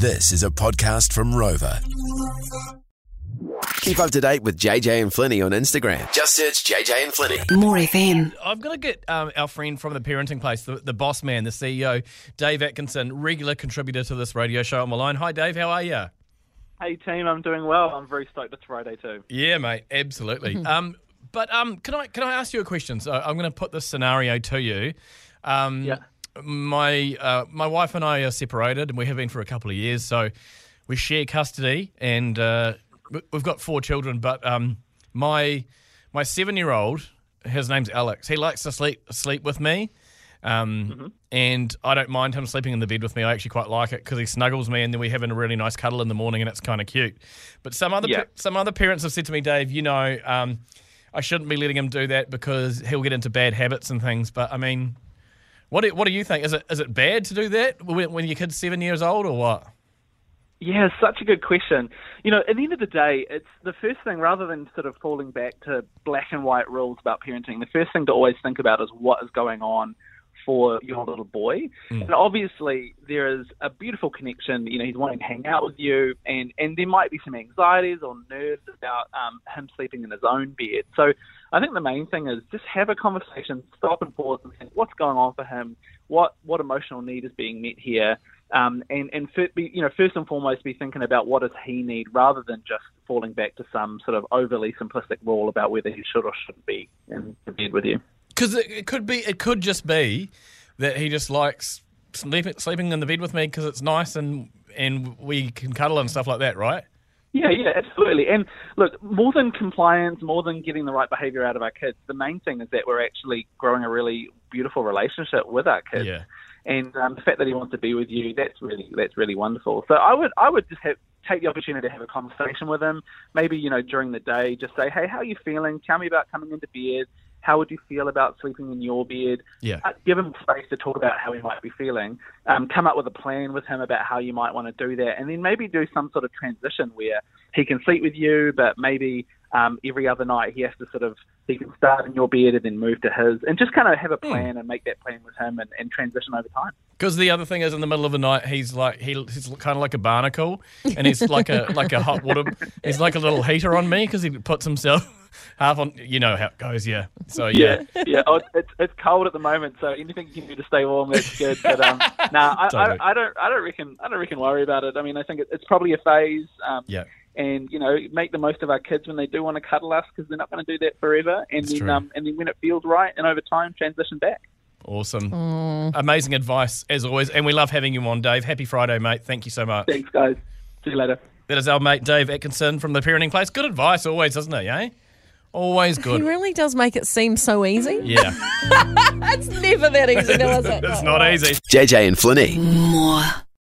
This is a podcast from Rova. Keep up to date with JJ and Flinny on Instagram. Just search JJ and Flinny. More FM. I've got to get um, our friend from the parenting place, the, the boss man, the CEO, Dave Atkinson, regular contributor to this radio show on the line. Hi, Dave. How are you? Hey team, I'm doing well. I'm very stoked it's Friday too. Yeah, mate. Absolutely. um, but um, can I can I ask you a question? So I'm going to put this scenario to you. Um, Yeah. My uh, my wife and I are separated, and we have been for a couple of years. So we share custody, and uh, we- we've got four children. But um, my my seven year old, his name's Alex. He likes to sleep sleep with me. Um, And I don't mind him sleeping in the bed with me. I actually quite like it because he snuggles me, and then we have a really nice cuddle in the morning, and it's kind of cute. But some other Yeah. some other parents have said to me, Dave, you know, um, I shouldn't be letting him do that because he'll get into bad habits and things. But I mean, what do, what do you think? Is it is it bad to do that when, when your kid's seven years old or what? Yeah, such a good question. You know, at the end of the day, it's the first thing, rather than sort of falling back to black and white rules about parenting, the first thing to always think about is what is going on for your little boy. And obviously, there is a beautiful connection. You know, he's wanting to hang out with you, and, and there might be some anxieties or nerves about um, him sleeping in his own bed. So I think the main thing is just have a conversation, stop and pause and think, what's going on for him? What what emotional need is being met here? Um, and and you know, first and foremost, be thinking about what does he need, rather than just falling back to some sort of overly simplistic rule about whether he should or shouldn't be in bed with you. Because it, it could be, it could just be that he just likes sleeping sleeping in the bed with me because it's nice and and we can cuddle and stuff like that, right? Yeah, yeah, absolutely. And look, more than compliance, more than getting the right behaviour out of our kids, the main thing is that we're actually growing a really beautiful relationship with our kids. Yeah. And um, the fact that he wants to be with you, that's really that's really wonderful. So I would I would just have take the opportunity to have a conversation with him. Maybe you know during the day, just say, hey, how are you feeling? Tell me about coming into bed. How would you feel about sleeping in your bed? Yeah. Uh, give him space to talk about how he might be feeling. Um, come up with a plan with him about how you might want to do that, and then maybe do some sort of transition where he can sleep with you, but maybe um, every other night he has to sort of he can start in your bed and then move to his, and just kind of have a plan and make that plan with him and, and transition over time. Because the other thing is, in the middle of the night, he's like he, he's kind of like a barnacle, and he's like a like a hot water. He's like a little heater on me because he puts himself half on. You know how it goes, yeah. So yeah, yeah. Oh, it's it's cold at the moment, so anything you can do to stay warm, that's good. But um, nah, I, Totally. I, I don't I don't reckon I don't reckon worry about it. I mean, I think it, it's probably a phase. Um, yeah. and you know make the most of our kids when they do want to cuddle us because they're not going to do that forever and That's then true. um, and then when it feels right and over time transition back Awesome, amazing advice as always, and we love having you on, Dave. Happy Friday, mate. Thank you so much. thanks guys see you later That is our mate Dave Atkinson from the Parenting Place. Good advice, always, isn't it? Eh? Always good. He really does make it seem so easy. Yeah, It's never that easy, though, is it? it's not easy. JJ and Flinny. More.